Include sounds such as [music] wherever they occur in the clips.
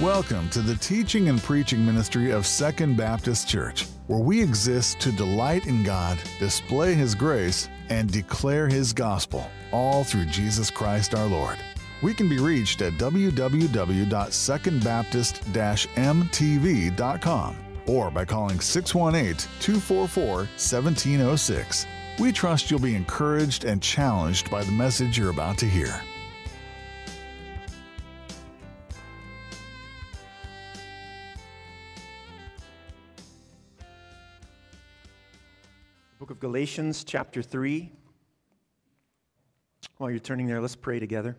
Welcome to the teaching and preaching ministry of Second Baptist Church, where we exist to delight in God, display His grace, and declare His gospel, all through Jesus Christ our Lord. We can be reached at www.secondbaptist-mtv.com or by calling 618-244-1706. We trust you'll be encouraged and challenged by the message you're about to hear. Of Galatians, chapter 3. While you're turning there, let's pray together.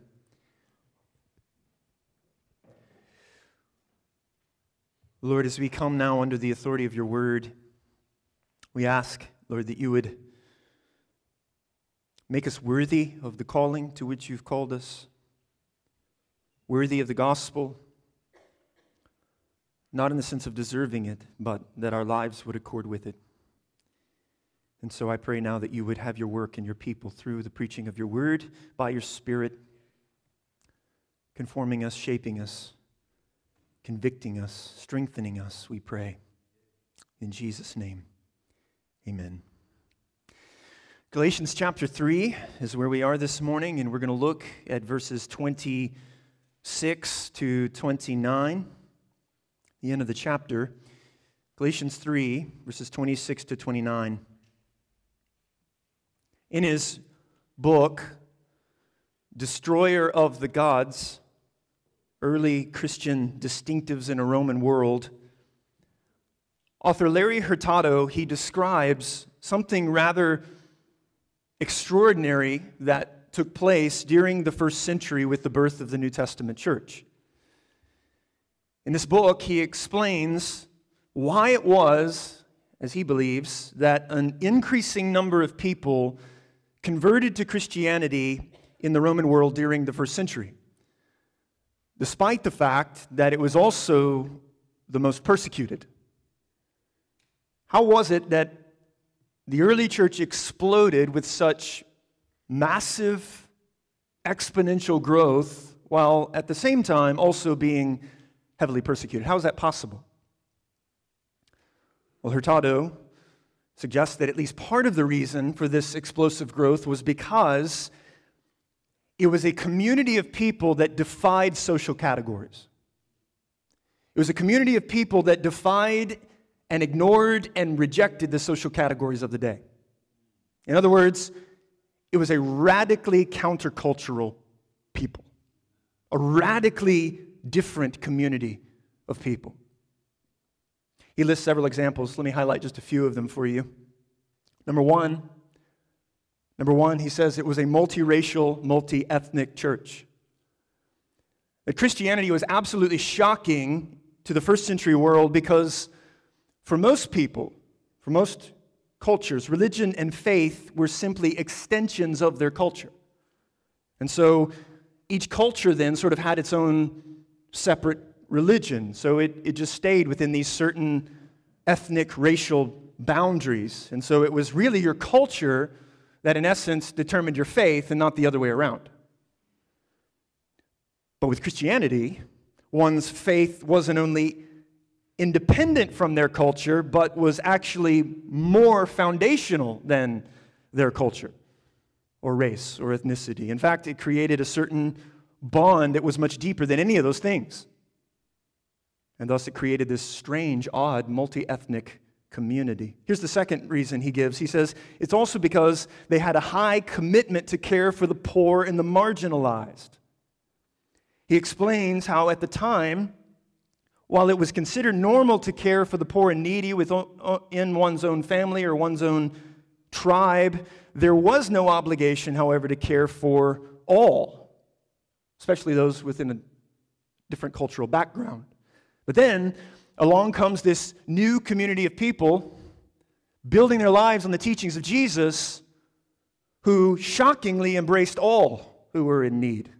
Lord, as we come now under the authority of your word, we ask, Lord, that you would make us worthy of the calling to which you've called us, worthy of the gospel, not in the sense of deserving it, but that our lives would accord with it. And so I pray now that you would have your work in your people through the preaching of your word, by your Spirit, conforming us, shaping us, convicting us, strengthening us, we pray. In Jesus' name, amen. Galatians chapter 3 is where we are this morning, and we're going to look at verses 26 to 29, the end of the chapter. Galatians 3, verses 26 to 29. In his book, Destroyer of the Gods Early Christian Distinctives in a Roman World, author Larry Hurtado, he describes something rather extraordinary that took place during the first century with the birth of the New Testament church. In this book, he explains why it was, as he believes, that an increasing number of people converted to Christianity in the Roman world during the first century, despite the fact that it was also the most persecuted. How was it that the early church exploded with such massive exponential growth while at the same time also being heavily persecuted? How is that possible? Well, Hurtado suggests that at least part of the reason for this explosive growth was because it was a community of people that defied social categories. It was a community of people that defied and ignored and rejected the social categories of the day. In other words, it was a radically countercultural people, a radically different community of people. He lists several examples. Let me highlight just a few of them for you. Number one, number one, he says it was a multiracial, multi-ethnic church. That Christianity was absolutely shocking to the first century world because for most people, for most cultures, religion and faith were simply extensions of their culture. And so each culture then sort of had its own separate religion. So it, it just stayed within these certain ethnic, racial boundaries. And so it was really your culture that, in essence, determined your faith and not the other way around. But with Christianity, one's faith wasn't only independent from their culture, but was actually more foundational than their culture or race or ethnicity. In fact, it created a certain bond that was much deeper than any of those things. And thus it created this strange, odd, multi ethnic community. Here's the second reason he gives. He says it's also because they had a high commitment to care for the poor and the marginalized. He explains how at the time, while it was considered normal to care for the poor and needy within one's own family or one's own tribe, there was no obligation, however, to care for all, especially those within a different cultural background. But then along comes this new community of people building their lives on the teachings of Jesus who shockingly embraced all who were in need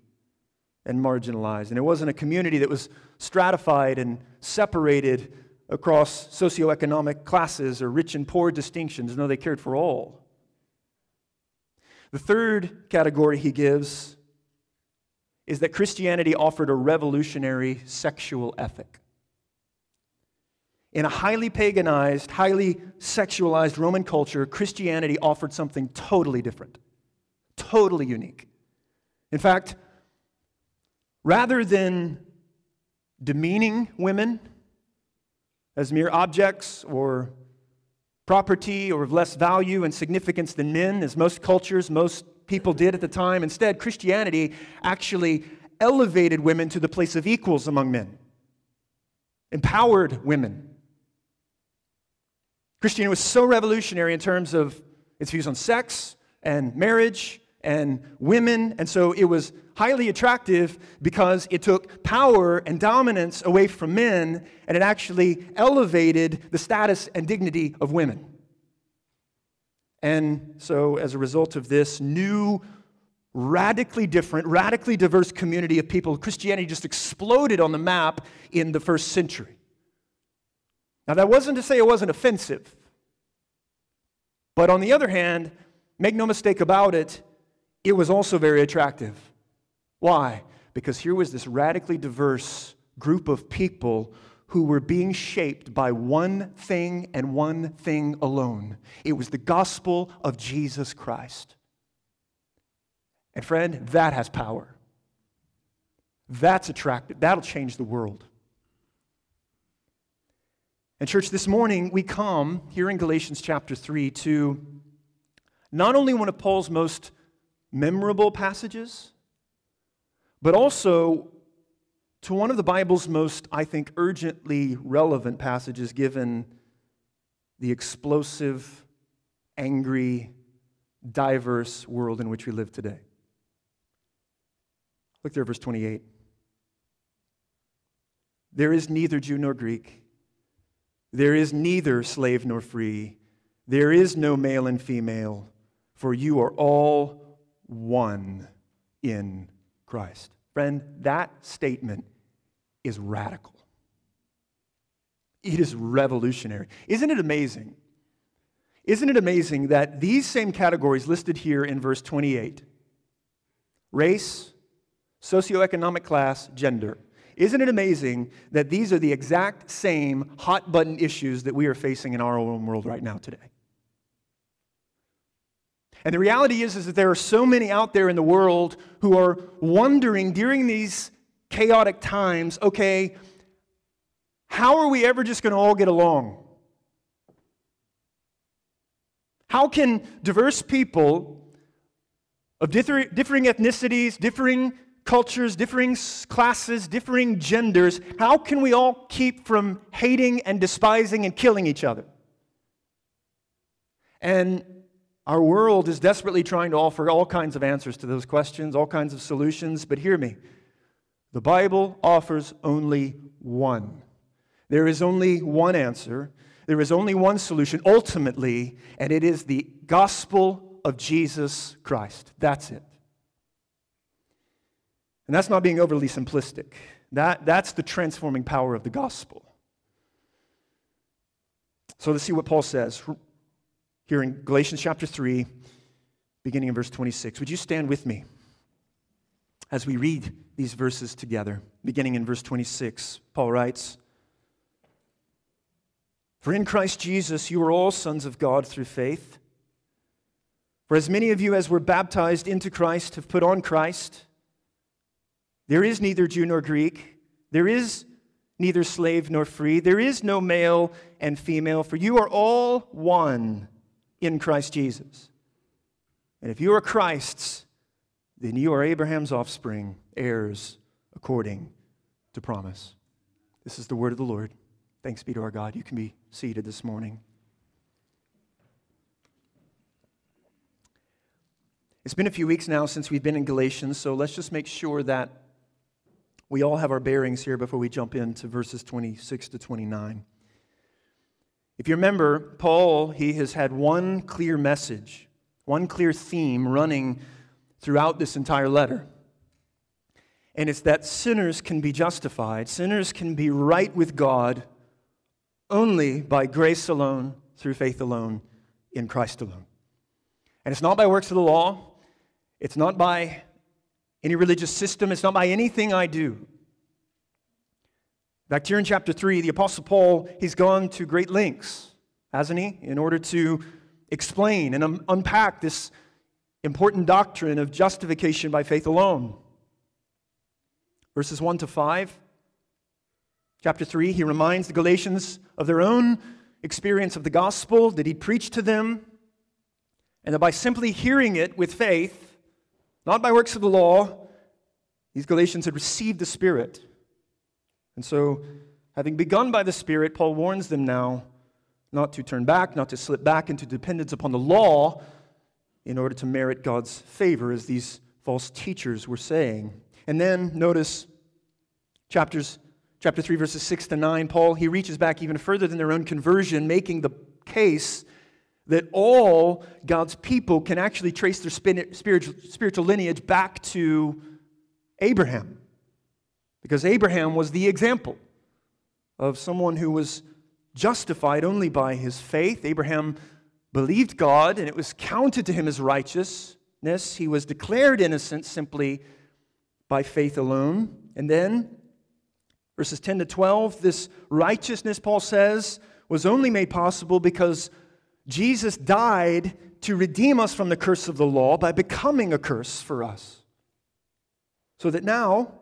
and marginalized. And it wasn't a community that was stratified and separated across socioeconomic classes or rich and poor distinctions. No, they cared for all. The third category he gives is that Christianity offered a revolutionary sexual ethic. In a highly paganized, highly sexualized Roman culture, Christianity offered something totally different, totally unique. In fact, rather than demeaning women as mere objects or property or of less value and significance than men, as most cultures, most people did at the time. Instead, Christianity actually elevated women to the place of equals among men, empowered women. Christianity was so revolutionary in terms of its views on sex and marriage and women, and so it was highly attractive because it took power and dominance away from men and it actually elevated the status and dignity of women. And so, as a result of this new, radically different, radically diverse community of people, Christianity just exploded on the map in the first century. Now, that wasn't to say it wasn't offensive. But on the other hand, make no mistake about it, it was also very attractive. Why? Because here was this radically diverse group of people who were being shaped by one thing and one thing alone it was the gospel of Jesus Christ. And friend, that has power. That's attractive. That'll change the world. And, church, this morning we come here in Galatians chapter 3 to not only one of Paul's most memorable passages, but also to one of the Bible's most, I think, urgently relevant passages given the explosive, angry, diverse world in which we live today. Look there, verse 28. There is neither Jew nor Greek. There is neither slave nor free. There is no male and female, for you are all one in Christ. Friend, that statement is radical. It is revolutionary. Isn't it amazing? Isn't it amazing that these same categories listed here in verse 28 race, socioeconomic class, gender isn't it amazing that these are the exact same hot button issues that we are facing in our own world right now today? And the reality is, is that there are so many out there in the world who are wondering during these chaotic times okay, how are we ever just going to all get along? How can diverse people of differing ethnicities, differing cultures, differing classes, differing genders, how can we all keep from hating and despising and killing each other? And our world is desperately trying to offer all kinds of answers to those questions, all kinds of solutions, but hear me. The Bible offers only one. There is only one answer. There is only one solution ultimately, and it is the gospel of Jesus Christ. That's it. And that's not being overly simplistic. That, that's the transforming power of the gospel. So let's see what Paul says here in Galatians chapter 3, beginning in verse 26. Would you stand with me as we read these verses together? Beginning in verse 26, Paul writes For in Christ Jesus you are all sons of God through faith. For as many of you as were baptized into Christ have put on Christ. There is neither Jew nor Greek. There is neither slave nor free. There is no male and female, for you are all one in Christ Jesus. And if you are Christ's, then you are Abraham's offspring, heirs according to promise. This is the word of the Lord. Thanks be to our God. You can be seated this morning. It's been a few weeks now since we've been in Galatians, so let's just make sure that we all have our bearings here before we jump into verses 26 to 29. If you remember, Paul, he has had one clear message, one clear theme running throughout this entire letter. And it's that sinners can be justified, sinners can be right with God only by grace alone, through faith alone, in Christ alone. And it's not by works of the law, it's not by any religious system. It's not by anything I do. Back here in chapter 3, the Apostle Paul, he's gone to great lengths, hasn't he, in order to explain and un- unpack this important doctrine of justification by faith alone. Verses 1 to 5, chapter 3, he reminds the Galatians of their own experience of the gospel that he preached to them, and that by simply hearing it with faith, not by works of the law, these Galatians had received the Spirit. And so, having begun by the Spirit, Paul warns them now not to turn back, not to slip back into dependence upon the law in order to merit God's favor, as these false teachers were saying. And then notice chapters chapter 3 verses 6 to 9 paul he reaches back even further than their own conversion making the case that all god's people can actually trace their spiritual, lineage back to abraham. Because abraham was the example of someone who was justified only by his faith. Abraham believed god and it was counted to him as righteousness. He was declared innocent simply by faith alone. And then Verses 10 to 12, this righteousness, Paul says, was only made possible because Jesus died to redeem us from the curse of the law by becoming a curse for us. So that now,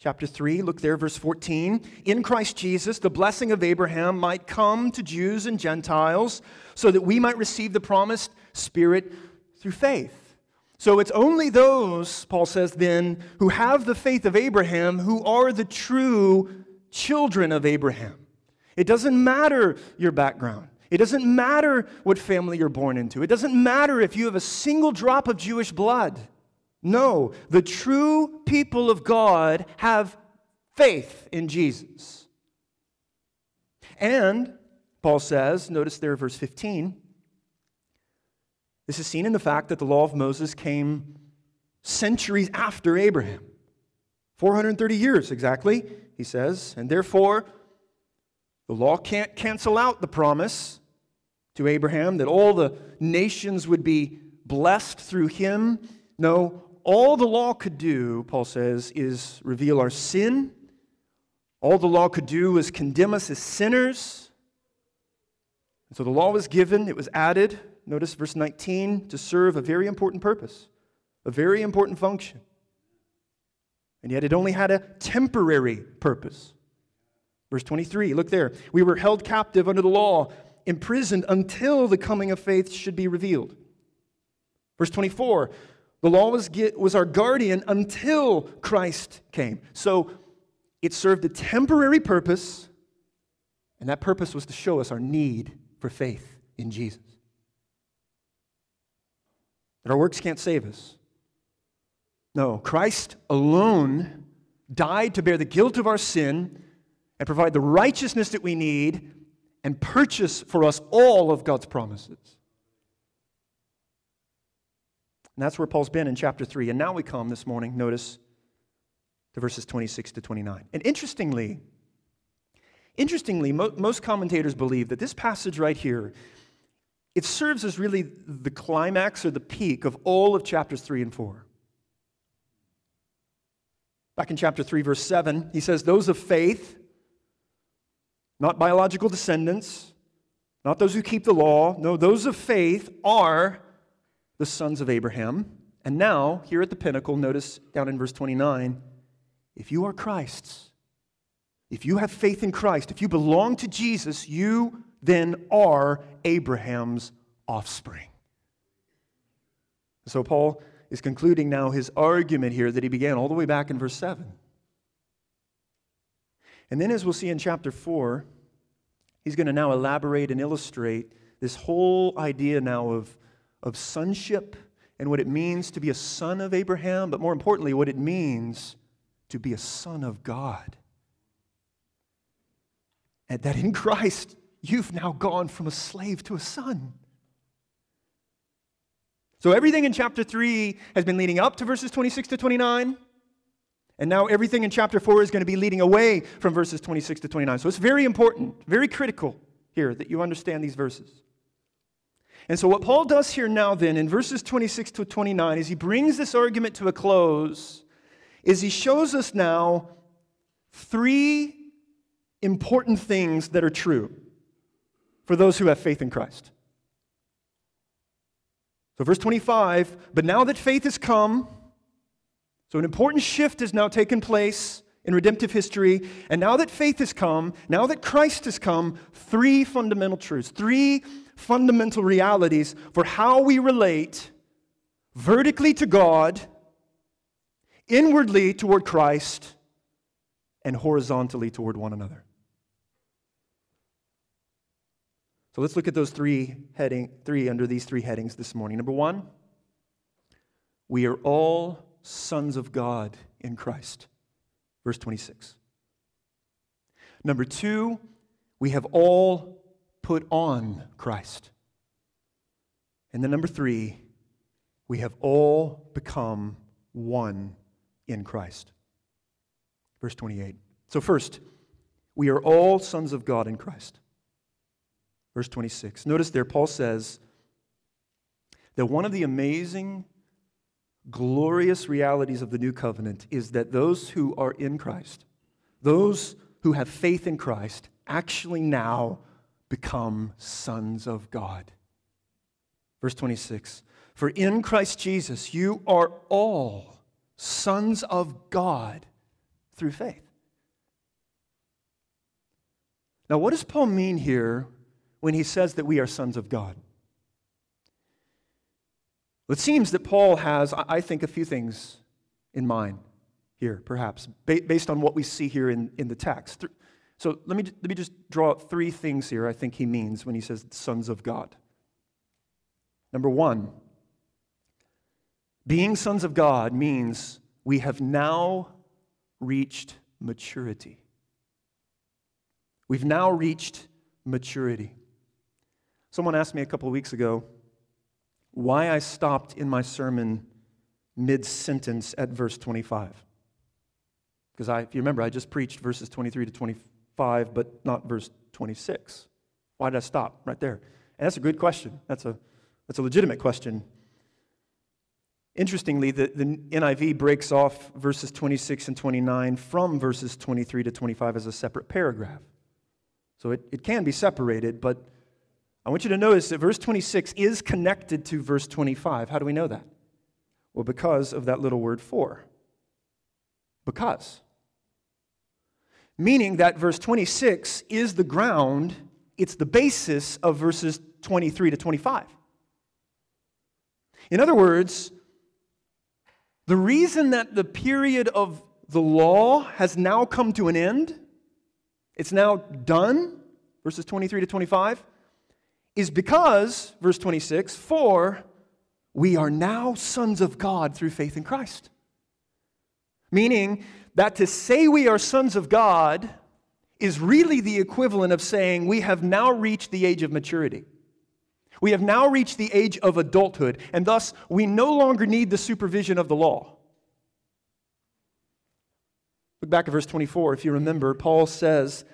chapter 3, look there, verse 14, in Christ Jesus, the blessing of Abraham might come to Jews and Gentiles so that we might receive the promised Spirit through faith. So it's only those, Paul says then, who have the faith of Abraham who are the true children of Abraham. It doesn't matter your background. It doesn't matter what family you're born into. It doesn't matter if you have a single drop of Jewish blood. No, the true people of God have faith in Jesus. And, Paul says, notice there, verse 15, this is seen in the fact that the law of Moses came centuries after Abraham. 430 years exactly, he says. And therefore, the law can't cancel out the promise to Abraham that all the nations would be blessed through him. No, all the law could do, Paul says, is reveal our sin. All the law could do was condemn us as sinners. And so the law was given, it was added, notice verse 19, to serve a very important purpose, a very important function. And yet it only had a temporary purpose. Verse 23, look there. We were held captive under the law, imprisoned until the coming of faith should be revealed. Verse 24, the law was, was our guardian until Christ came. So it served a temporary purpose, and that purpose was to show us our need for faith in Jesus that our works can't save us. No, Christ alone died to bear the guilt of our sin and provide the righteousness that we need and purchase for us all of God's promises. And that's where Paul's been in chapter 3. And now we come this morning, notice, to verses 26 to 29. And interestingly, interestingly, mo- most commentators believe that this passage right here it serves as really the climax or the peak of all of chapters 3 and 4. Back in chapter 3, verse 7, he says, Those of faith, not biological descendants, not those who keep the law, no, those of faith are the sons of Abraham. And now, here at the pinnacle, notice down in verse 29 if you are Christ's, if you have faith in Christ, if you belong to Jesus, you then are Abraham's offspring. So Paul is concluding now his argument here that he began all the way back in verse 7. And then, as we'll see in chapter 4, he's going to now elaborate and illustrate this whole idea now of, of sonship and what it means to be a son of Abraham, but more importantly, what it means to be a son of God. And that in Christ, you've now gone from a slave to a son. So everything in chapter 3 has been leading up to verses 26 to 29. And now everything in chapter 4 is going to be leading away from verses 26 to 29. So it's very important, very critical here that you understand these verses. And so, what Paul does here now, then, in verses 26 to 29, is he brings this argument to a close, is he shows us now three important things that are true for those who have faith in Christ. So, verse 25, but now that faith has come, so an important shift has now taken place in redemptive history, and now that faith has come, now that Christ has come, three fundamental truths, three fundamental realities for how we relate vertically to God, inwardly toward Christ, and horizontally toward one another. So let's look at those three heading three under these three headings this morning. Number 1, we are all sons of God in Christ. Verse 26. Number 2, we have all put on Christ. And then number three, we have all become one in Christ. Verse 28. So, first, we are all sons of God in Christ. Verse 26. Notice there, Paul says that one of the amazing, glorious realities of the new covenant is that those who are in Christ, those who have faith in Christ, actually now become sons of God. Verse 26 For in Christ Jesus you are all sons of God through faith. Now, what does Paul mean here when he says that we are sons of God? It seems that Paul has, I think, a few things in mind here, perhaps, based on what we see here in, in the text. So let me, let me just draw out three things here I think he means when he says sons of God. Number one, being sons of God means we have now reached maturity. We've now reached maturity. Someone asked me a couple of weeks ago why I stopped in my sermon mid sentence at verse 25. Because if you remember, I just preached verses 23 to 25, but not verse 26? Why did I stop right there? And that's a good question. That's a, that's a legitimate question. Interestingly, the, the NIV breaks off verses 26 and 29 from verses 23 to 25 as a separate paragraph. So it, it can be separated, but I want you to notice that verse 26 is connected to verse 25. How do we know that? Well, because of that little word for. Because meaning that verse 26 is the ground, it's the basis of verses 23 to 25. In other words, the reason that the period of the law has now come to an end, it's now done, verses 23 to 25, is because, verse 26, for we are now sons of God through faith in Christ. Meaning that to say we are sons of God is really the equivalent of saying we have now reached the age of maturity. We have now reached the age of adulthood, and thus we no longer need the supervision of the law. Look back at verse 24. If you remember, Paul says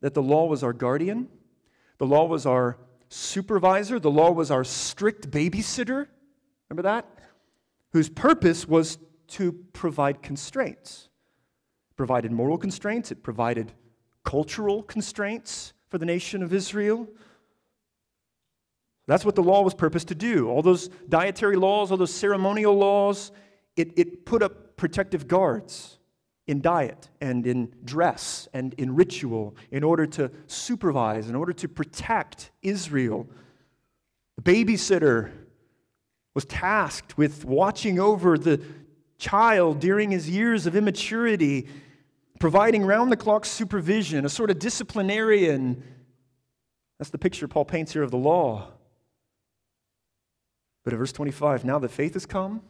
that the law was our guardian, the law was our supervisor, the law was our strict babysitter. Remember that? Whose purpose was to provide constraints provided moral constraints, it provided cultural constraints for the nation of Israel. That's what the law was purposed to do. All those dietary laws, all those ceremonial laws, it, it put up protective guards in diet and in dress and in ritual in order to supervise, in order to protect Israel. The babysitter was tasked with watching over the child during his years of immaturity, providing round the clock supervision, a sort of disciplinarian. That's the picture Paul paints here of the law. But in verse 25, now that faith has come,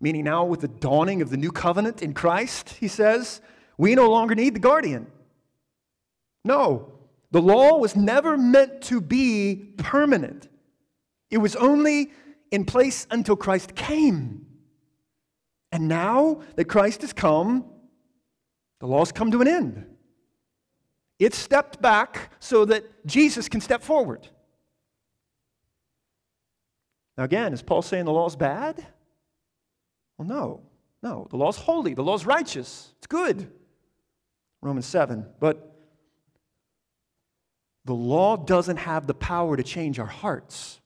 meaning now with the dawning of the new covenant in Christ, he says, we no longer need the guardian. No, the law was never meant to be permanent, it was only in place until Christ came. And now that Christ has come, the law's come to an end. It stepped back so that Jesus can step forward. Now, again, is Paul saying the law is bad? Well, no. No. The law is holy, the law is righteous, it's good. Romans 7. But the law doesn't have the power to change our hearts.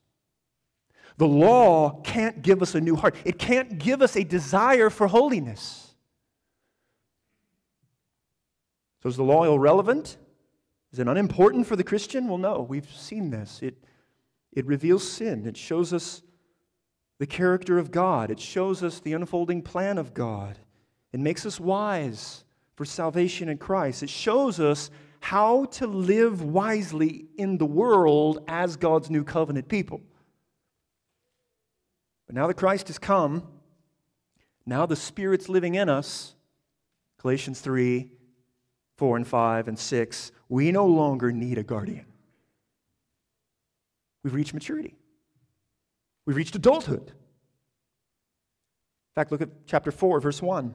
The law can't give us a new heart, it can't give us a desire for holiness. So, is the law irrelevant? Is it unimportant for the Christian? Well, no, we've seen this. It, it reveals sin, it shows us the character of God, it shows us the unfolding plan of God, it makes us wise for salvation in Christ, it shows us how to live wisely in the world as God's new covenant people. But now that Christ has come, now the Spirit's living in us, Galatians 3 4 and 5 and 6, we no longer need a guardian. We've reached maturity. We've reached adulthood. In fact, look at chapter 4, verse 1.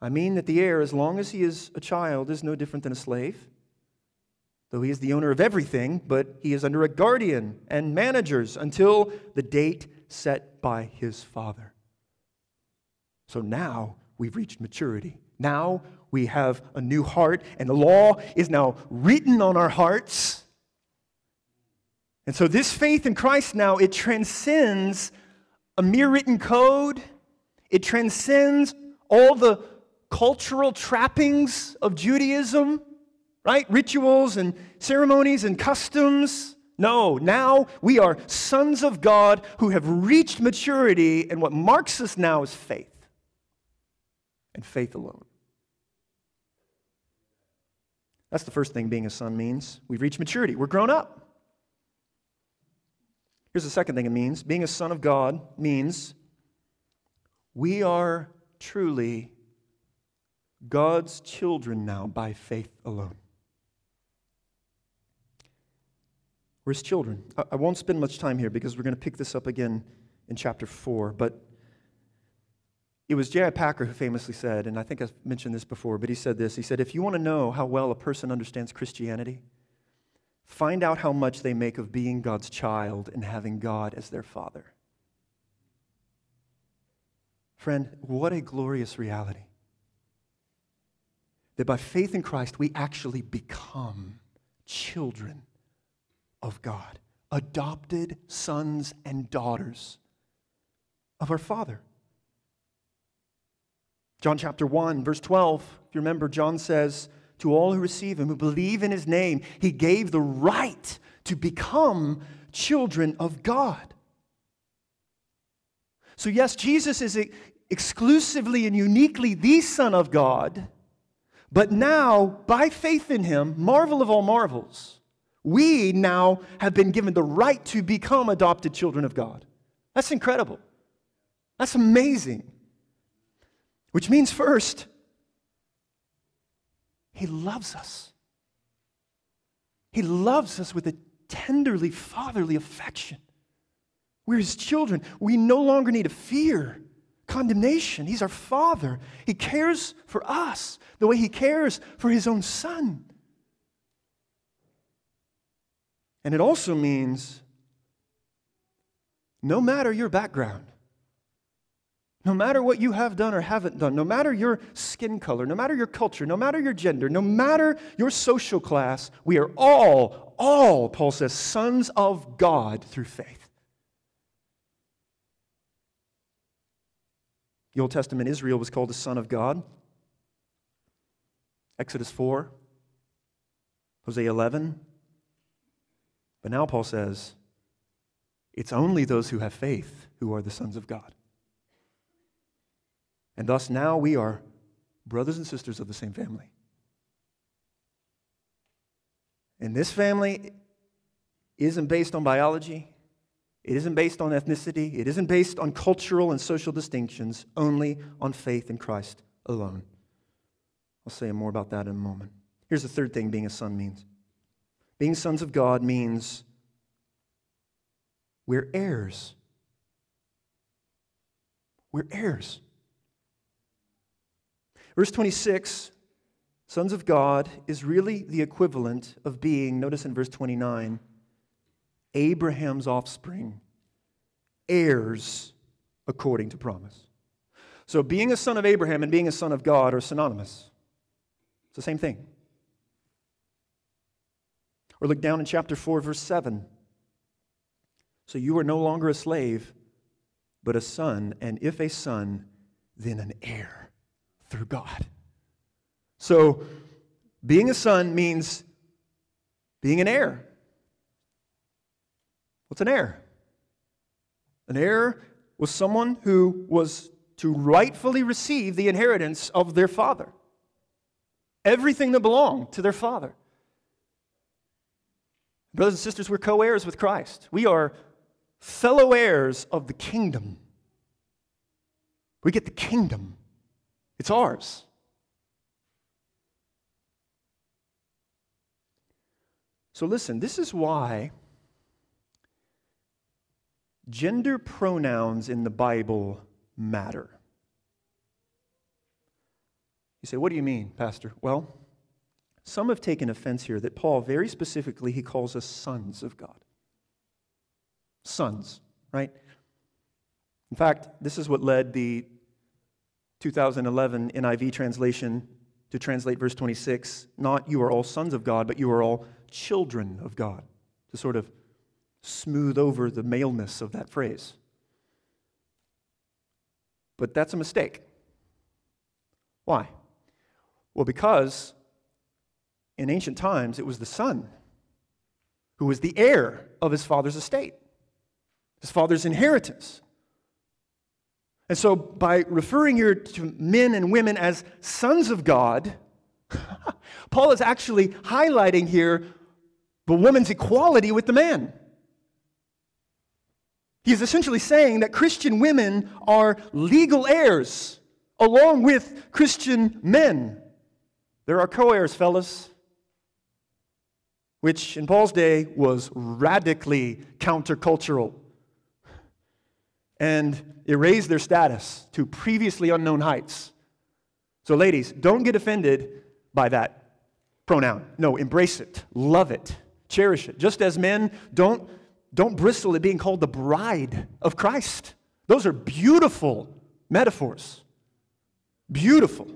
I mean that the heir, as long as he is a child, is no different than a slave, though he is the owner of everything, but he is under a guardian and managers until the date set by his father. So now we've reached maturity. Now we have a new heart, and the law is now written on our hearts. And so this faith in Christ now, it transcends a mere written code. It transcends all the cultural trappings of Judaism, right? Rituals and ceremonies and customs. No, now we are sons of God who have reached maturity, and what marks us now is faith and faith alone. That's the first thing being a son means. We've reached maturity, we're grown up. Here's the second thing it means being a son of God means we are truly God's children now by faith alone. We're his children. I won't spend much time here because we're going to pick this up again in chapter 4, but it was J.I. Packer who famously said, and I think I've mentioned this before, but he said this. He said, If you want to know how well a person understands Christianity, find out how much they make of being God's child and having God as their father. Friend, what a glorious reality. That by faith in Christ, we actually become children of God, adopted sons and daughters of our Father. John chapter 1, verse 12, if you remember, John says, To all who receive him, who believe in his name, he gave the right to become children of God. So, yes, Jesus is exclusively and uniquely the Son of God, but now, by faith in him, marvel of all marvels, we now have been given the right to become adopted children of God. That's incredible. That's amazing. Which means, first, He loves us. He loves us with a tenderly fatherly affection. We're His children. We no longer need to fear condemnation. He's our Father. He cares for us the way He cares for His own Son. And it also means no matter your background, no matter what you have done or haven't done, no matter your skin color, no matter your culture, no matter your gender, no matter your social class, we are all, all, Paul says, sons of God through faith. The Old Testament Israel was called the Son of God. Exodus 4, Hosea 11. But now Paul says, it's only those who have faith who are the sons of God. And thus now we are brothers and sisters of the same family. And this family isn't based on biology, it isn't based on ethnicity, it isn't based on cultural and social distinctions, only on faith in Christ alone. I'll say more about that in a moment. Here's the third thing being a son means being sons of God means we're heirs. We're heirs. Verse 26, sons of God, is really the equivalent of being, notice in verse 29, Abraham's offspring, heirs according to promise. So, being a son of Abraham and being a son of God are synonymous. It's the same thing. Or look down in chapter 4, verse 7. So you are no longer a slave, but a son, and if a son, then an heir through God. So, being a son means being an heir. What's an heir? An heir was someone who was to rightfully receive the inheritance of their father, everything that belonged to their father. Brothers and sisters, we're co heirs with Christ. We are fellow heirs of the kingdom. We get the kingdom, it's ours. So, listen, this is why gender pronouns in the Bible matter. You say, what do you mean, Pastor? Well, some have taken offense here that Paul, very specifically, he calls us sons of God. Sons, right? In fact, this is what led the 2011 NIV translation to translate verse 26 not you are all sons of God, but you are all children of God, to sort of smooth over the maleness of that phrase. But that's a mistake. Why? Well, because in ancient times it was the son who was the heir of his father's estate, his father's inheritance. And so, by referring here to men and women as sons of God, [laughs] Paul is actually highlighting here the woman's equality with the man. He's essentially saying that Christian women are legal heirs along with Christian men. There are co heirs, fellas, which in Paul's day was radically countercultural and erased their status to previously unknown heights. So, ladies, don't get offended by that pronoun. No, embrace it, love it, cherish it. Just as men don't, don't bristle at being called the bride of Christ. Those are beautiful metaphors. Beautiful.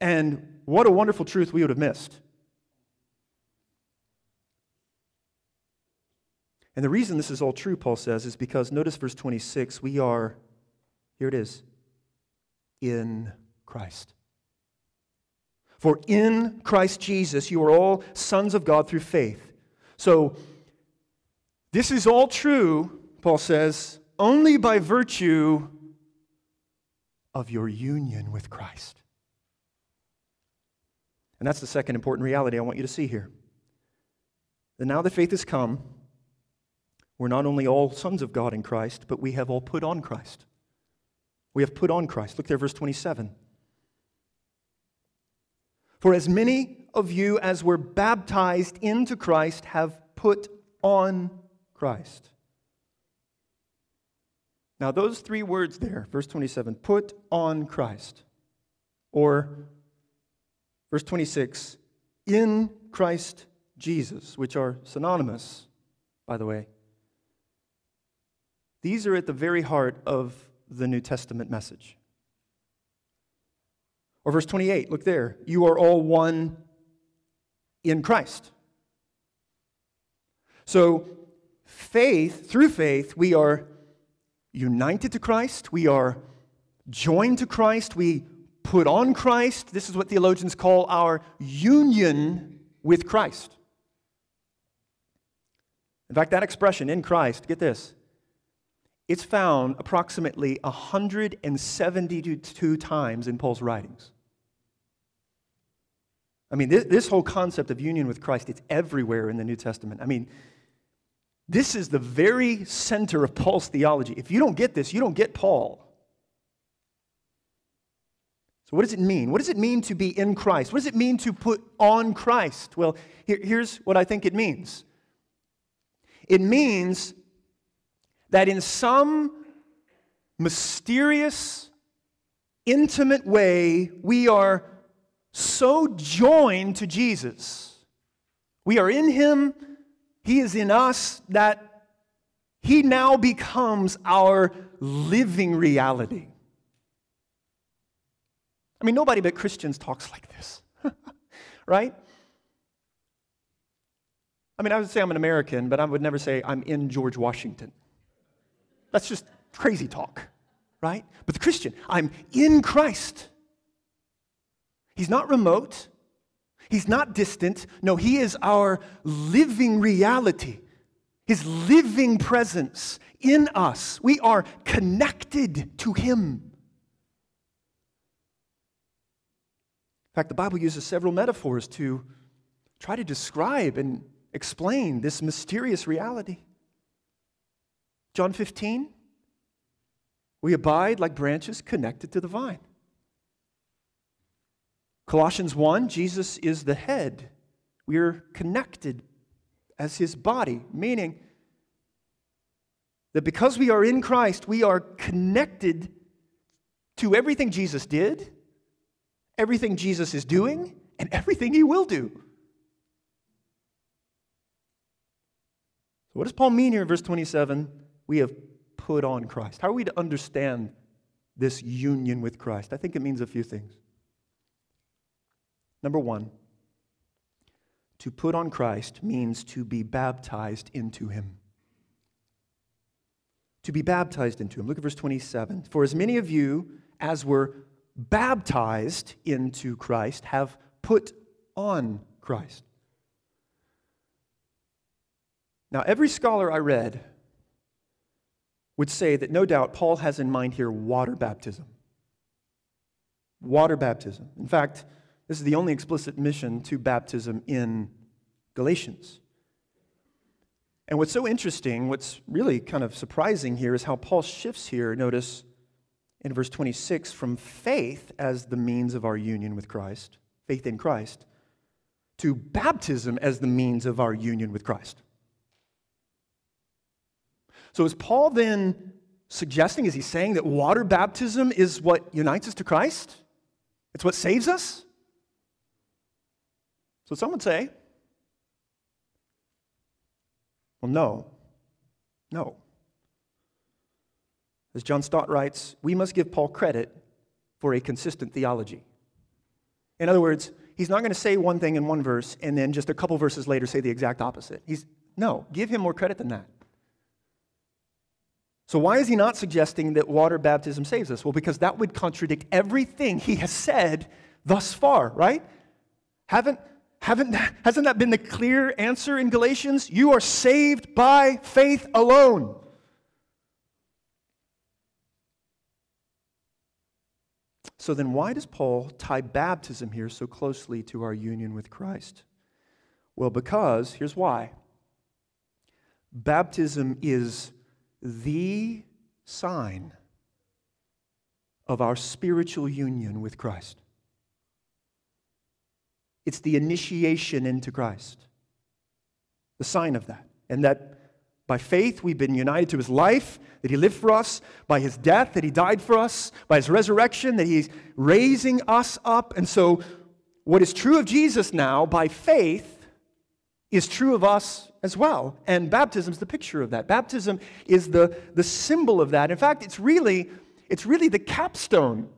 And what a wonderful truth we would have missed. And the reason this is all true, Paul says, is because notice verse 26 we are, here it is, in Christ. For in Christ Jesus you are all sons of God through faith. So, this is all true, Paul says, only by virtue of your union with Christ. And that's the second important reality I want you to see here. That now that faith has come, we're not only all sons of God in Christ, but we have all put on Christ. We have put on Christ. Look there, verse 27. For as many of you as were baptized into Christ have put on Christ. Now, those three words there, verse 27, put on Christ, or verse 26, in Christ Jesus, which are synonymous, by the way. These are at the very heart of the New Testament message. Or verse 28, look there. You are all one in Christ. So, faith, through faith, we are united to Christ, we are joined to Christ, we put on Christ. This is what theologians call our union with Christ. In fact, that expression, in Christ, get this, it's found approximately 172 times in Paul's writings. I mean, this, this, whole concept of union with Christ, it's everywhere in the New Testament. I mean, this is the very center of Paul's theology. If you don't get this, you don't get Paul. So, what does it mean? What does it mean to be in Christ? What does it mean to put on Christ? Well, here, here's what I think it means it means that in some mysterious, intimate way, we are so joined to Jesus. We are in Him, He is in us, that He now becomes our living reality. I mean, nobody but Christians talks like this, [laughs] right? I mean, I would say I'm an American, but I would never say I'm in George Washington. That's just crazy talk, right? But the Christian, I'm in Christ. He's not remote, He's not distant. No, He is our living reality, His living presence in us. We are connected to Him. In fact, the Bible uses several metaphors to try to describe and explain this mysterious reality. John 15, we abide like branches connected to the vine. Colossians 1, Jesus is the head. We are connected as his body, meaning that because we are in Christ, we are connected to everything Jesus did, everything Jesus is doing, and everything he will do. So, what does Paul mean here in verse 27? We have put on Christ. How are we to understand this union with Christ? I think it means a few things. Number one, to put on Christ means to be baptized into him. To be baptized into him. Look at verse 27. For as many of you as were baptized into Christ have put on Christ. Now, every scholar I read would say that no doubt Paul has in mind here water baptism. Water baptism. In fact, this is the only explicit mission to baptism in Galatians. And what's so interesting, what's really kind of surprising here, is how Paul shifts here, notice in verse 26, from faith as the means of our union with Christ, faith in Christ, to baptism as the means of our union with Christ. So is Paul then suggesting, is he saying that water baptism is what unites us to Christ? It's what saves us? So some would say, well, no. No. As John Stott writes, we must give Paul credit for a consistent theology. In other words, he's not going to say one thing in one verse and then just a couple verses later say the exact opposite. He's no, give him more credit than that. So, why is he not suggesting that water baptism saves us? Well, because that would contradict everything he has said thus far, right? Haven't, haven't, hasn't that been the clear answer in Galatians? You are saved by faith alone. So, then why does Paul tie baptism here so closely to our union with Christ? Well, because here's why baptism is the sign of our spiritual union with Christ. It's the initiation into Christ, the sign of that. And that by faith we've been united to his life, that he lived for us, by his death, that he died for us, by his resurrection, that he's raising us up. And so, what is true of Jesus now by faith is true of us as well. And baptism is the picture of that. Baptism is the, the symbol of that. In fact, it's really, it's really the capstone,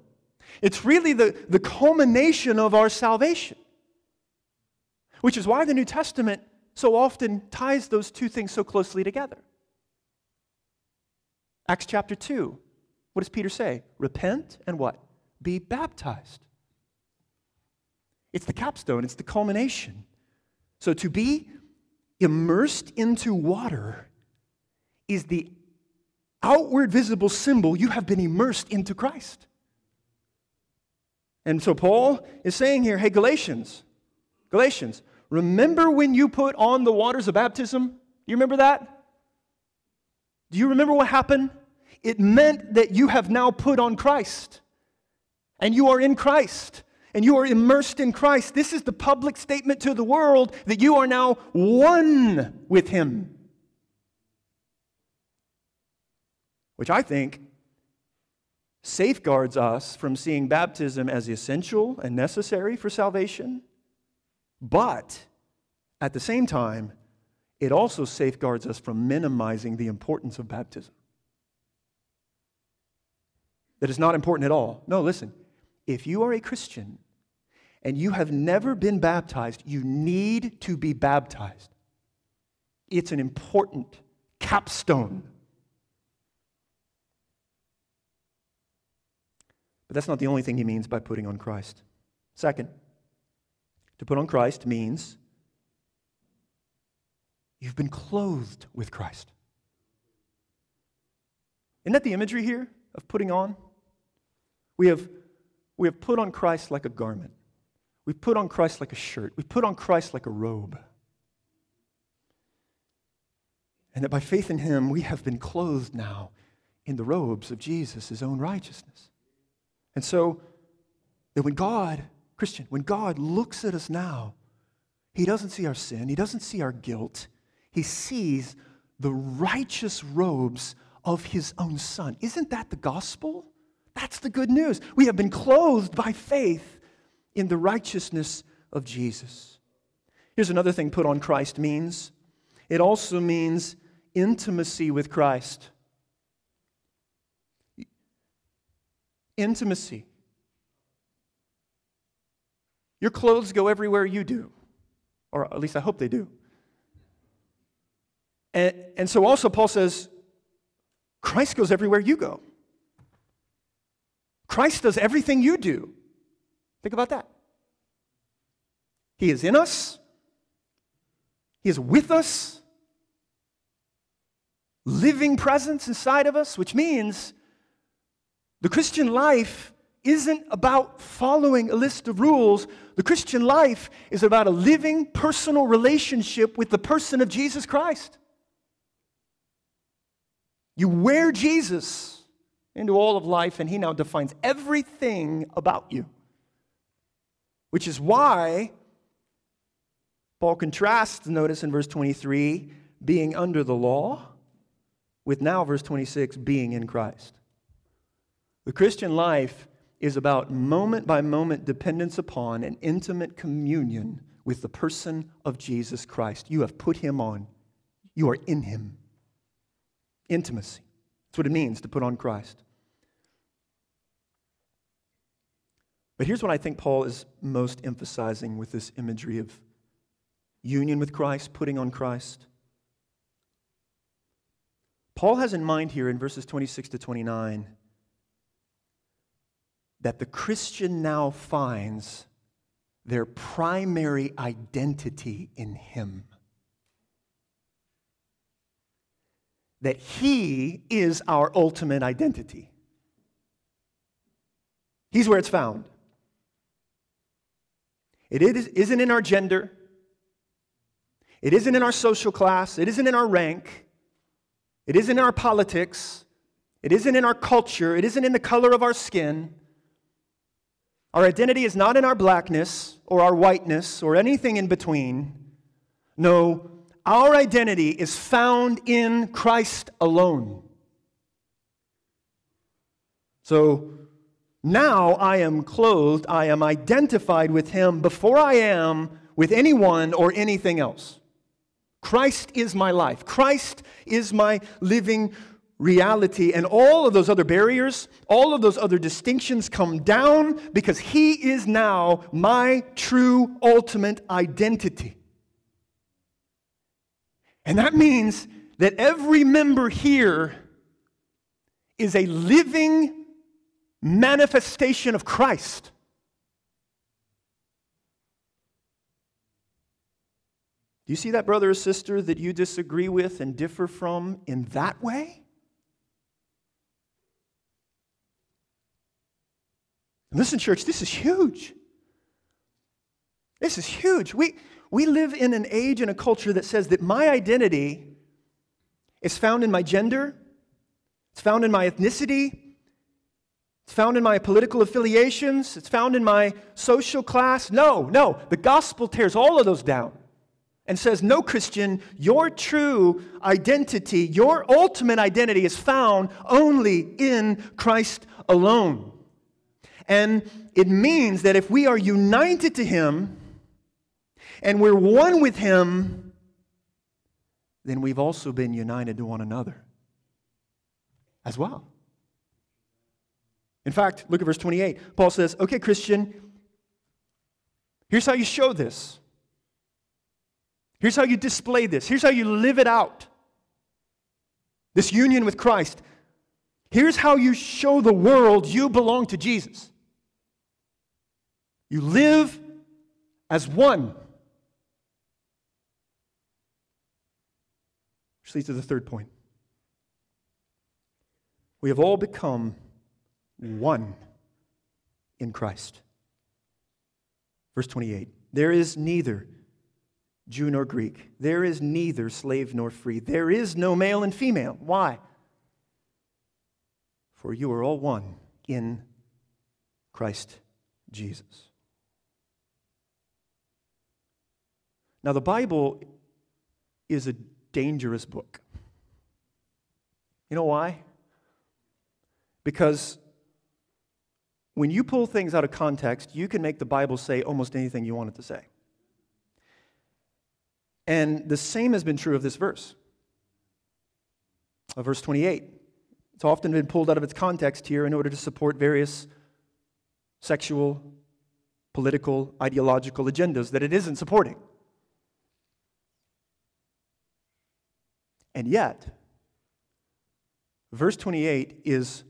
it's really the, the culmination of our salvation. Which is why the New Testament so often ties those two things so closely together. Acts chapter 2, what does Peter say? Repent and what? Be baptized. It's the capstone, it's the culmination. So to be immersed into water is the outward visible symbol you have been immersed into Christ. And so Paul is saying here, hey, Galatians, Galatians, remember when you put on the waters of baptism? You remember that? Do you remember what happened? It meant that you have now put on Christ and you are in Christ and you are immersed in Christ, this is the public statement to the world that you are now one with Him. Which I think safeguards us from seeing baptism as essential and necessary for salvation, but at the same time, it also safeguards us from minimizing the importance of baptism. That is not important at all. No, listen. If you are a Christian and you have never been baptized, you need to be baptized. It's an important capstone. But that's not the only thing he means by putting on Christ. Second, to put on Christ means you've been clothed with Christ. Isn't that the imagery here of putting on? We have, we have put on Christ like a garment. We put on Christ like a shirt. We put on Christ like a robe. And that by faith in him, we have been clothed now in the robes of Jesus, his own righteousness. And so, that when God, Christian, when God looks at us now, he doesn't see our sin, he doesn't see our guilt, he sees the righteous robes of his own son. Isn't that the gospel? That's the good news. We have been clothed by faith in the righteousness of Jesus. Here's another thing put on Christ means it also means intimacy with Christ. Intimacy. Your clothes go everywhere you do, or at least I hope they do. And, and so also, Paul says, Christ goes everywhere you go. Christ does everything you do. Think about that. He is in us, He is with us, living presence inside of us, which means the Christian life isn't about following a list of rules. The Christian life is about a living personal relationship with the person of Jesus Christ. You wear Jesus into all of life, and He now defines everything about you. Which is why Paul contrasts, notice in verse 23, being under the law with now, verse 26, being in Christ. The Christian life is about moment by moment dependence upon an intimate communion with the person of Jesus Christ. You have put him on, you are in him. Intimacy. That's what it means to put on Christ. But here's what I think Paul is most emphasizing with this imagery of union with Christ, putting on Christ. Paul has in mind here in verses 26 to 29 that the Christian now finds their primary identity in Him. That He is our ultimate identity. He's where it's found. It isn't in our gender. It isn't in our social class. It isn't in our rank. It isn't in our politics. It isn't in our culture. It isn't in the color of our skin. Our identity is not in our blackness or our whiteness or anything in between. No, our identity is found in Christ alone. So now I am clothed, I am identified with Him before I am with anyone or anything else. Christ is my life. Christ is my living reality. And all of those other barriers, all of those other distinctions come down because He is now my true ultimate identity. And that means that every member here is a living manifestation of Christ. Do you see that brother or sister that you disagree with and differ from in that way? listen, church, this is huge. This is huge. We, we live in an age and a culture that says that my identity is found in my gender, it's found in my ethnicity, it's found in my political affiliations, it's found in my social class. No, no. The gospel tears all of those down and says, No, Christian, your true identity, your ultimate identity is found only in Christ alone. And it means that if we are united to Him and we're one with Him, then we've also been united to one another as well. In fact, look at verse 28. Paul says, Okay, Christian, here's how you show this. Here's how you display this. Here's how you live it out. This union with Christ. Here's how you show the world you belong to Jesus. You live as one. Which leads to the third point. We have all become one in Christ. Verse 28 There is neither Jew nor Greek, there is neither slave nor free, there is no male and female. Why? For you are all one in Christ Jesus. Now, the Bible is a dangerous book. You know why? Because when you pull things out of context, you can make the Bible say almost anything you want it to say. And the same has been true of this verse, of verse 28. It's often been pulled out of its context here in order to support various sexual, political, ideological agendas that it isn't supporting. And yet, verse 28 is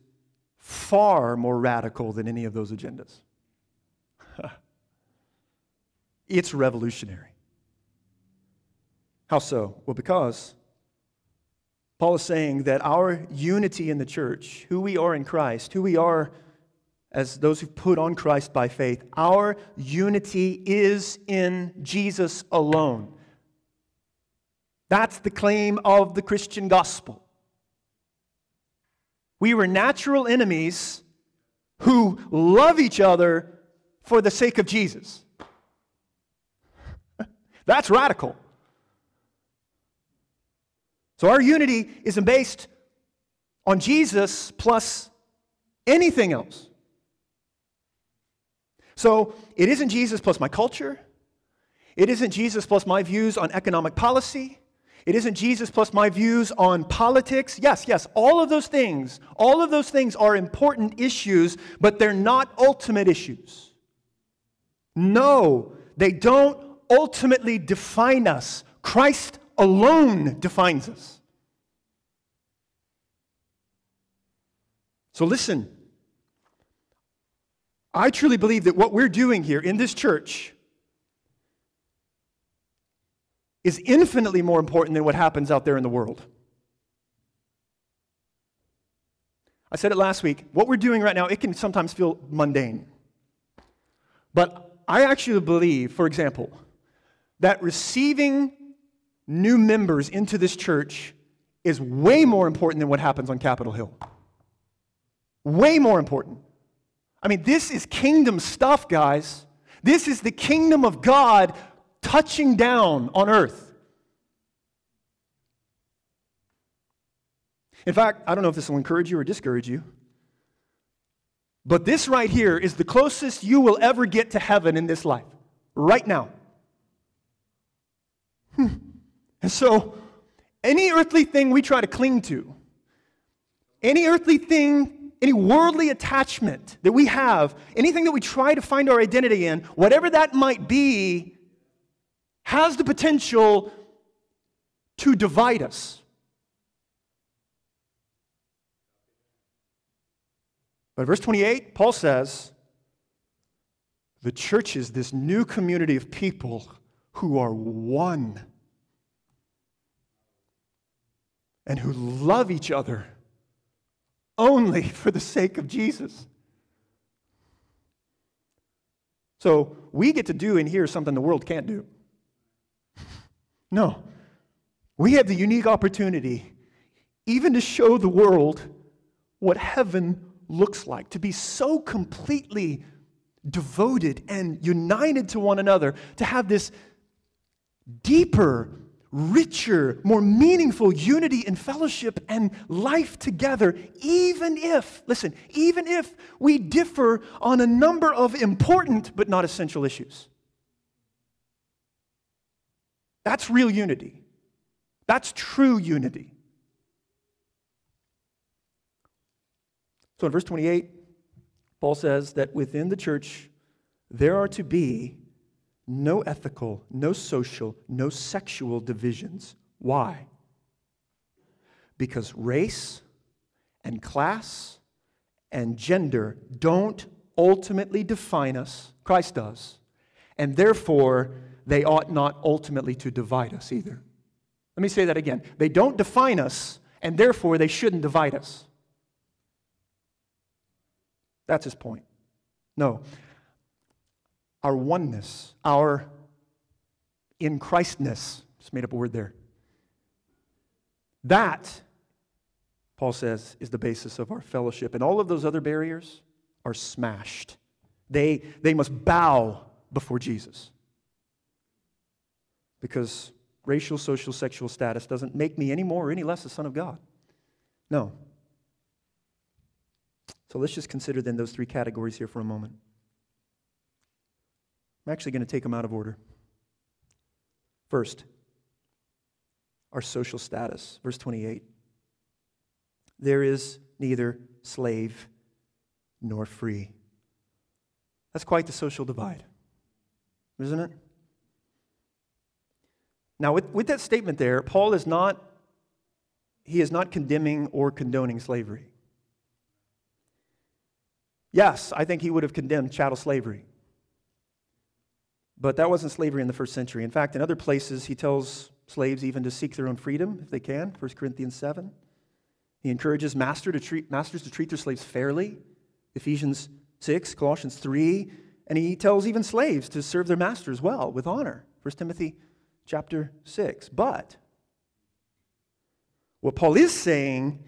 far more radical than any of those agendas. [laughs] it's revolutionary. How so? Well, because Paul is saying that our unity in the church, who we are in Christ, who we are as those who put on Christ by faith, our unity is in Jesus alone. That's the claim of the Christian gospel. We were natural enemies who love each other for the sake of Jesus. [laughs] That's radical. So our unity isn't based on Jesus plus anything else. So it isn't Jesus plus my culture. It isn't Jesus plus my views on economic policy. It isn't Jesus plus my views on politics. Yes, yes, all of those things, all of those things are important issues, but they're not ultimate issues. No, they don't ultimately define us. Christ alone defines us. So listen, I truly believe that what we're doing here in this church is infinitely more important than what happens out there in the world. I said it last week. What we're doing right now, it can sometimes feel mundane. But I actually believe, for example, that receiving new members into this church is way more important than what happens on Capitol Hill. Way more important. I mean, this is kingdom stuff, guys. This is the kingdom of God touching down on earth. In fact, I don't know if this will encourage you or discourage you, but this right here is the closest you will ever get to heaven in this life, right now. Hmm. And so, any earthly thing we try to cling to, any earthly thing, any worldly attachment that we have, anything that we try to find our identity in, whatever that might be, has the potential to divide us. But verse 28, Paul says, the church is this new community of people who are one and who love each other only [laughs] for the sake of Jesus. So we get to do in here something the world can't do. No. We have the unique opportunity even to show the world what heaven looks like, to be so completely devoted and united to one another, to have this deeper, richer, more meaningful unity and fellowship and life together, even if, listen, even if we differ on a number of important but not essential issues. That's real unity. That's true unity. So in verse 28, Paul says that within the church, there are to be no ethical, no social, no sexual divisions. Why? Because race and class and gender don't ultimately define us, Christ does, and therefore they ought not ultimately to divide us either. Let me say that again. They don't define us, and therefore they shouldn't divide us. That's his point. No. Our oneness, our in Christness, just made up a word there. That, Paul says, is the basis of our fellowship. And all of those other barriers are smashed. They, they must bow before Jesus. Because racial, social, sexual status doesn't make me any more or any less a son of God. No. So let's just consider then those three categories here for a moment. I'm actually going to take them out of order. First, our social status. Verse 28. There is neither slave nor free. That's quite the social divide, isn't it? Now, with, with that statement there, Paul is not, he is not condemning or condoning slavery. Yes, I think he would have condemned chattel slavery. But that wasn't slavery in the first century. In fact, in other places, he tells slaves even to seek their own freedom if they can, 1 Corinthians 7. He encourages master to treat, masters to treat their slaves fairly, Ephesians 6, Colossians 3. And he tells even slaves to serve their masters well, with honor, 1 Timothy chapter 6. But what Paul is saying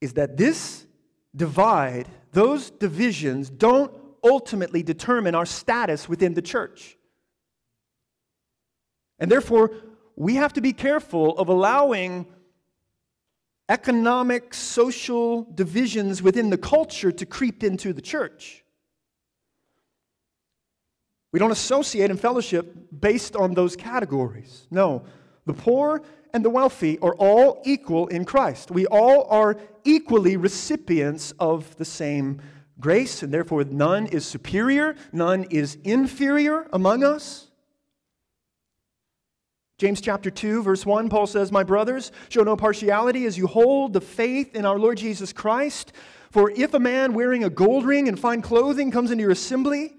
is that this divide, those divisions, don't ultimately determine our status within the church. And therefore, we have to be careful of allowing economic, social divisions within the culture to creep into the church. We don't associate in fellowship based on those categories. No, the poor and the wealthy are all equal in Christ. We all are equally recipients of the same grace, and therefore none is superior, none is inferior among us. James chapter 2, verse 1, Paul says, My brothers, show no partiality as you hold the faith in our Lord Jesus Christ. For if a man wearing a gold ring and fine clothing comes into your assembly,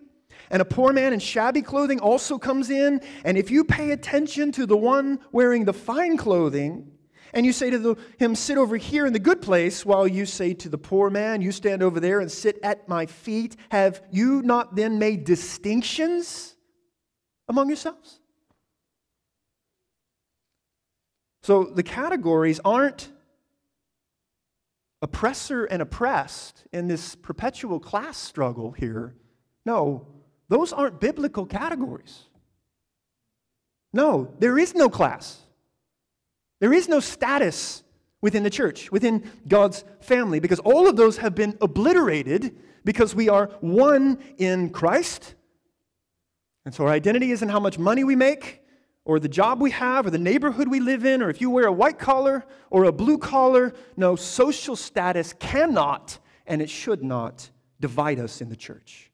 and a poor man in shabby clothing also comes in, and if you pay attention to the one wearing the fine clothing, and you say to the, him, Sit over here in the good place, while you say to the poor man, You stand over there and sit at my feet, have you not then made distinctions among yourselves? So the categories aren't oppressor and oppressed in this perpetual class struggle here. No, those aren't biblical categories. No, there is no class. There is no status within the church, within God's family, because all of those have been obliterated because we are one in Christ. And so our identity isn't how much money we make, or the job we have, or the neighborhood we live in, or if you wear a white collar or a blue collar. No, social status cannot and it should not divide us in the church.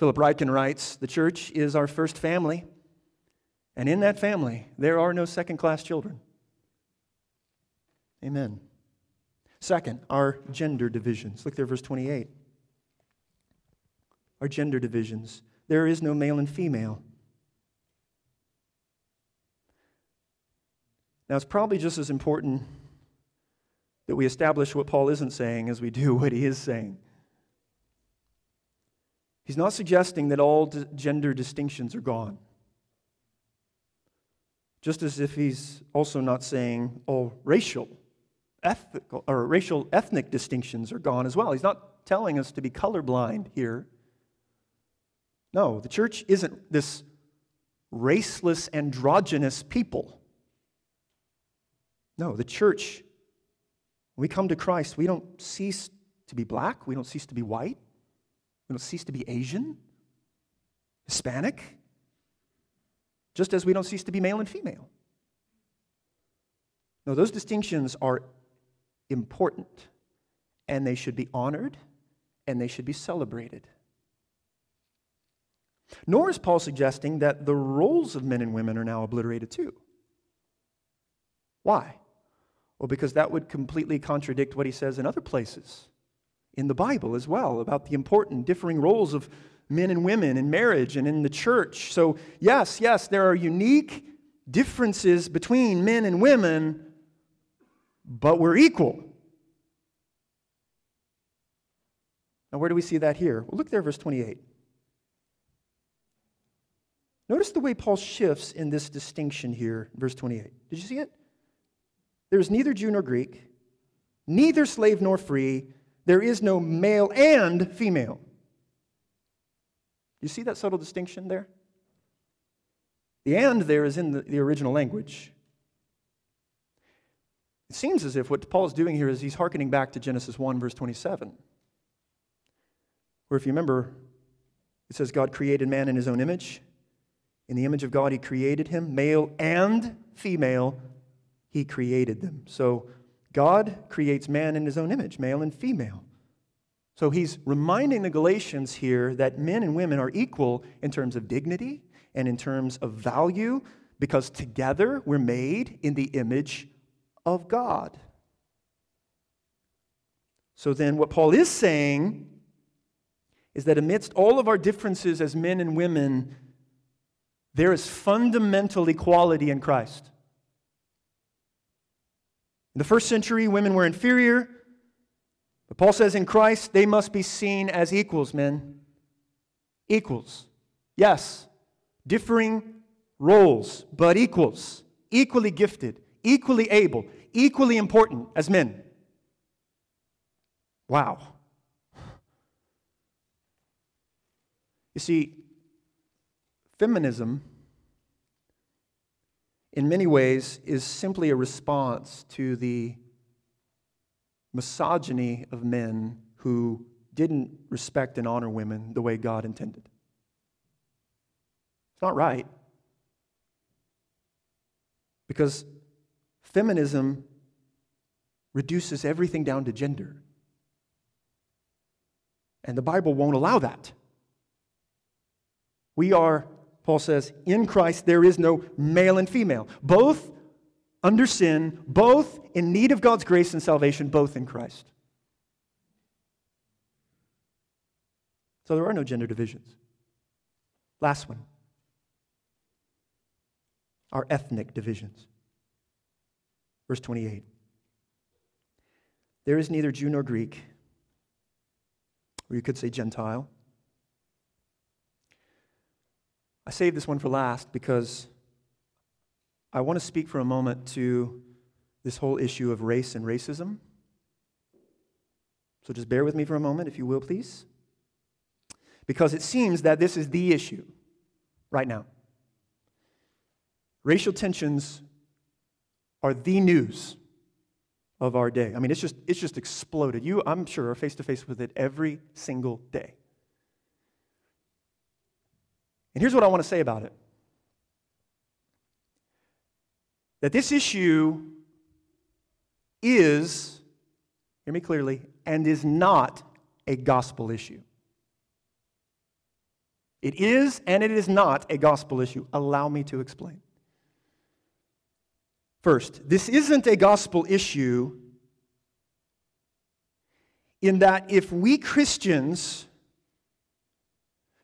Philip Ryken writes The church is our first family, and in that family, there are no second class children. Amen. Second, our gender divisions. Look there, verse 28. Our gender divisions. There is no male and female. Now, it's probably just as important that we establish what Paul isn't saying as we do what he is saying. He's not suggesting that all gender distinctions are gone. Just as if he's also not saying all racial, ethical, or racial ethnic distinctions are gone as well. He's not telling us to be colorblind here. No, the church isn't this raceless, androgynous people. No, the church, when we come to Christ, we don't cease to be black, we don't cease to be white, don't cease to be Asian, Hispanic. just as we don't cease to be male and female. No, those distinctions are important, and they should be honored, and they should be celebrated. Nor is Paul suggesting that the roles of men and women are now obliterated too. Why? Well, because that would completely contradict what he says in other places in the Bible as well about the important differing roles of men and women in marriage and in the church. So, yes, yes, there are unique differences between men and women, but we're equal. Now, where do we see that here? Well, look there, verse 28. Notice the way Paul shifts in this distinction here, verse 28. Did you see it? There is neither Jew nor Greek, neither slave nor free. There is no male and female. You see that subtle distinction there? The and there is in the, the original language. It seems as if what Paul is doing here is he's hearkening back to Genesis 1, verse 27, where if you remember, it says God created man in his own image. In the image of God, He created him, male and female, He created them. So God creates man in His own image, male and female. So He's reminding the Galatians here that men and women are equal in terms of dignity and in terms of value because together we're made in the image of God. So then, what Paul is saying is that amidst all of our differences as men and women, there is fundamental equality in Christ. In the first century, women were inferior. But Paul says in Christ, they must be seen as equals, men. Equals. Yes, differing roles, but equals. Equally gifted, equally able, equally important as men. Wow. You see, Feminism, in many ways, is simply a response to the misogyny of men who didn't respect and honor women the way God intended. It's not right. Because feminism reduces everything down to gender. And the Bible won't allow that. We are Paul says, in Christ there is no male and female. Both under sin, both in need of God's grace and salvation, both in Christ. So there are no gender divisions. Last one our ethnic divisions. Verse 28. There is neither Jew nor Greek, or you could say Gentile I saved this one for last because I want to speak for a moment to this whole issue of race and racism. So just bear with me for a moment, if you will, please. Because it seems that this is the issue right now. Racial tensions are the news of our day. I mean, it's just, it's just exploded. You, I'm sure, are face to face with it every single day. And here's what I want to say about it that this issue is, hear me clearly, and is not a gospel issue. It is and it is not a gospel issue. Allow me to explain. First, this isn't a gospel issue in that if we Christians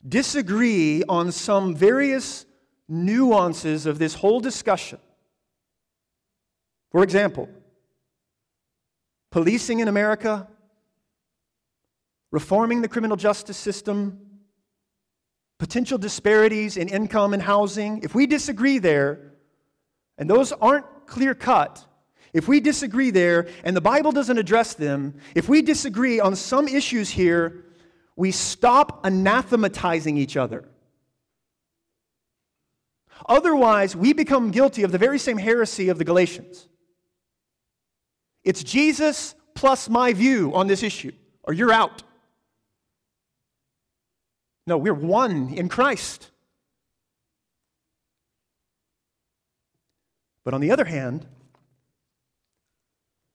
disagree on some various nuances of this whole discussion. For example, policing in America, reforming the criminal justice system, potential disparities in income and housing, if we disagree there, and those aren't clear cut, if we disagree there and the Bible doesn't address them, if we disagree on some issues here, we stop anathematizing each other. Otherwise, we become guilty of the very same heresy of the Galatians. It's Jesus plus my view on this issue, or you're out. No, we're one in Christ. But on the other hand,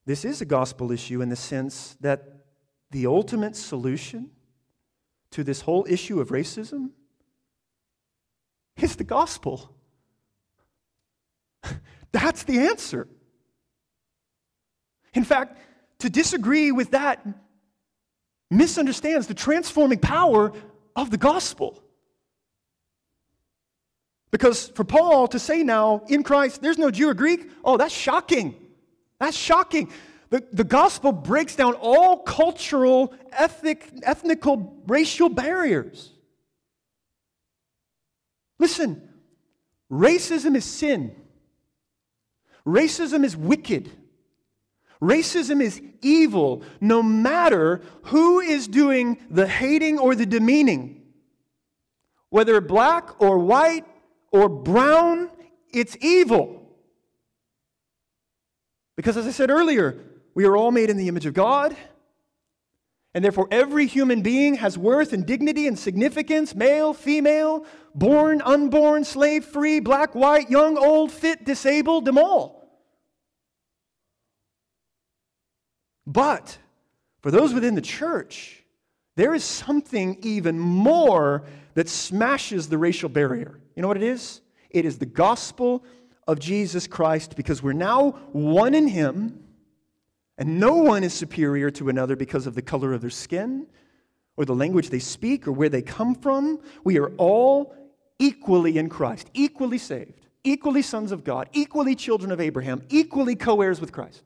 this is a gospel issue in the sense that the ultimate solution to this whole issue of racism is the gospel. [laughs] That's the answer. In fact, to disagree with that misunderstands the transforming power of the gospel. Because for Paul to say now, in Christ, there's no Jew or Greek, oh, that's shocking. That's shocking. The, the gospel breaks down all cultural, ethnic, ethnical, racial barriers. Listen, racism is sin. Racism is wicked. Racism is evil, no matter who is doing the hating or the demeaning. Whether black or white or brown, it's evil. Because as I said earlier, we are all made in the image of God. And therefore, every human being has worth and dignity and significance male, female, born, unborn, slave free, black, white, young, old, fit, disabled, them all. But for those within the church, there is something even more that smashes the racial barrier. You know what it is? It is the gospel of Jesus Christ because we're now one in Him, and no one is superior to another because of the color of their skin or the language they speak or where they come from. We are all equally in Christ, equally saved, equally sons of God, equally children of Abraham, equally co heirs with Christ.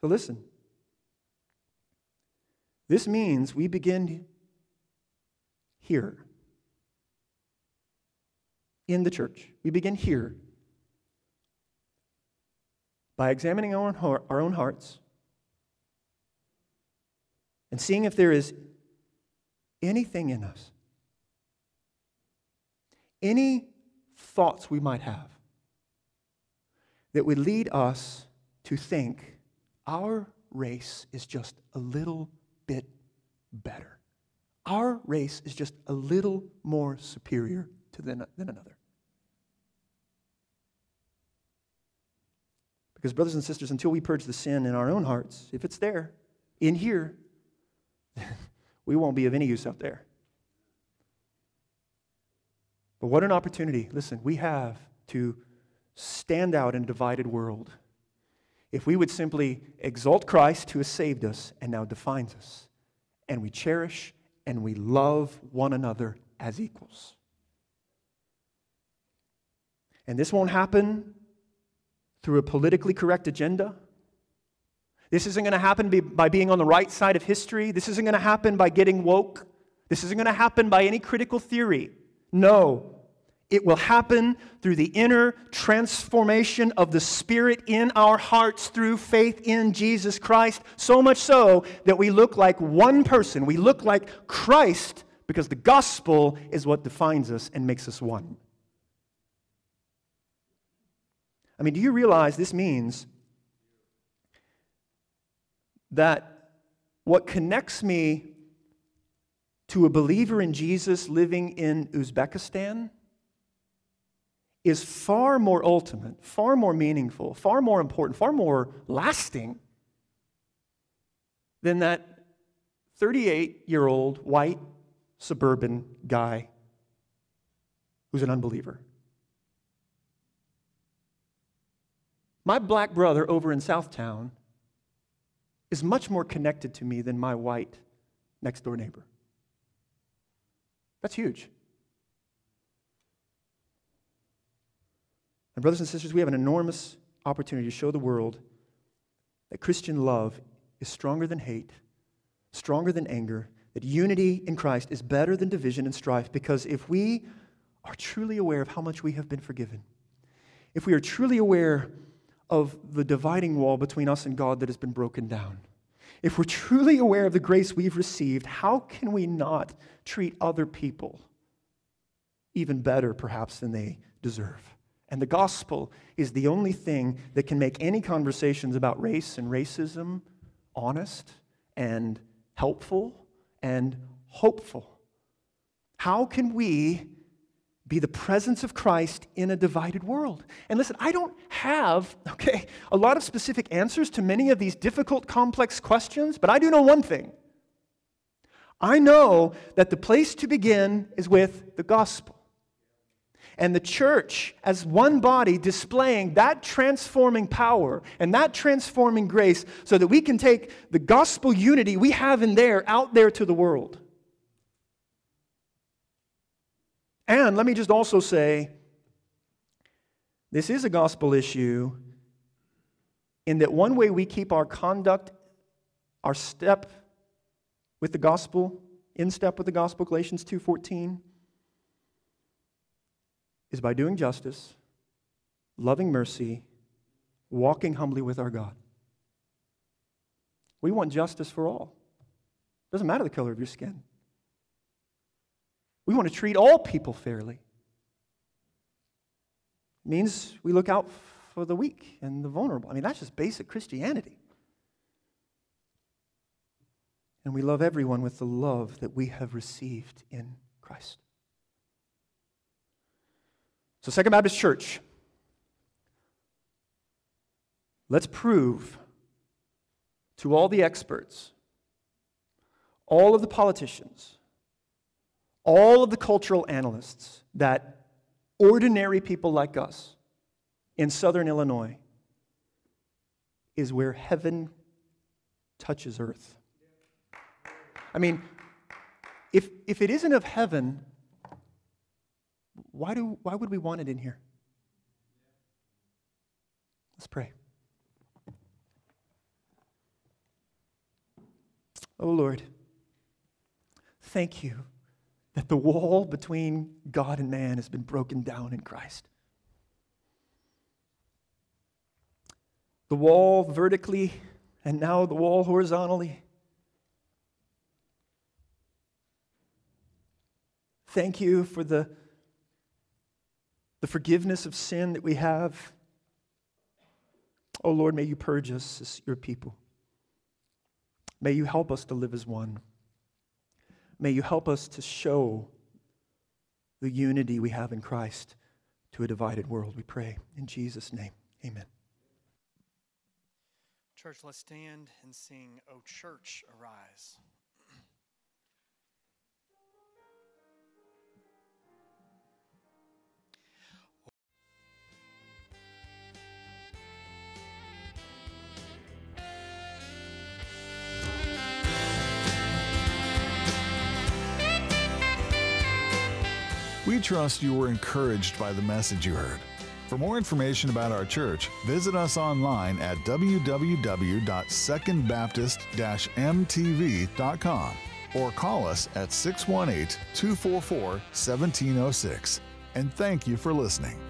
So listen. This means we begin here in the church. We begin here by examining our own, heart, our own hearts and seeing if there is anything in us, any thoughts we might have that would lead us to think our race is just a little bit better. Our race is just a little more superior to than, than another. Because, brothers and sisters, until we purge the sin in our own hearts, if it's there, in here, [laughs] we won't be of any use out there. But what an opportunity, listen, we have to stand out in a divided world if we would simply exalt Christ who has saved us and now defines us, and we cherish and we love one another as equals. And this won't happen through a politically correct agenda. This isn't going to happen by being on the right side of history. This isn't going to happen by getting woke. This isn't going to happen by any critical theory. No. It will happen through the inner transformation of the Spirit in our hearts through faith in Jesus Christ. So much so that we look like one person. We look like Christ because the gospel is what defines us and makes us one. I mean, do you realize this means that what connects me to a believer in Jesus living in Uzbekistan is far more ultimate, far more meaningful, far more important, far more lasting than that 38 year old white suburban guy who's an unbeliever. My black brother over in Southtown is much more connected to me than my white next door neighbor. That's huge. And, brothers and sisters, we have an enormous opportunity to show the world that Christian love is stronger than hate, stronger than anger, that unity in Christ is better than division and strife, because if we are truly aware of how much we have been forgiven, if we are truly aware of the dividing wall between us and God that has been broken down, if we're truly aware of the grace we've received, how can we not treat other people even better, perhaps, than they deserve? And the gospel is the only thing that can make any conversations about race and racism honest and helpful and hopeful. How can we be the presence of Christ in a divided world. And listen, I don't have, [laughs] okay, a lot of specific answers to many of these difficult, complex questions, but I do know one thing. I know that the place to begin is with the gospel. And the church, as one body, displaying that transforming power and that transforming grace so that we can take the gospel unity we have in there out there to the world. And let me just also say this is a gospel issue in that one way we keep our conduct, our step with the gospel, in step with the gospel, Galatians 2:14, is by doing justice, loving mercy, walking humbly with our God. We want justice for all. Doesn't matter the color of your skin. We want to treat all people fairly. It means we look out for the weak and the vulnerable. I mean, that's just basic Christianity. And we love everyone with the love that we have received in Christ. So, Second Baptist Church, let's prove to all the experts, all of the politicians, all of the cultural analysts that ordinary people like us in southern Illinois is where heaven touches earth. I mean, if, if it isn't of heaven, why, do, why would we want it in here? Let's pray. Oh Lord, thank you that the wall between God and man has been broken down in Christ. The wall vertically and now the wall horizontally. Thank you for the, the forgiveness of sin that we have. Oh Lord, may you purge us as your people. May you help us to live as one. May you help us to show the unity we have in Christ to a divided world, we pray. In Jesus' name, amen. Church, let's stand and sing, O Church, Arise. We trust you were encouraged by the message you heard. For more information about our church, visit us online at www.secondbaptist-mtv.com or call us at 618 244 1706. And thank you for listening.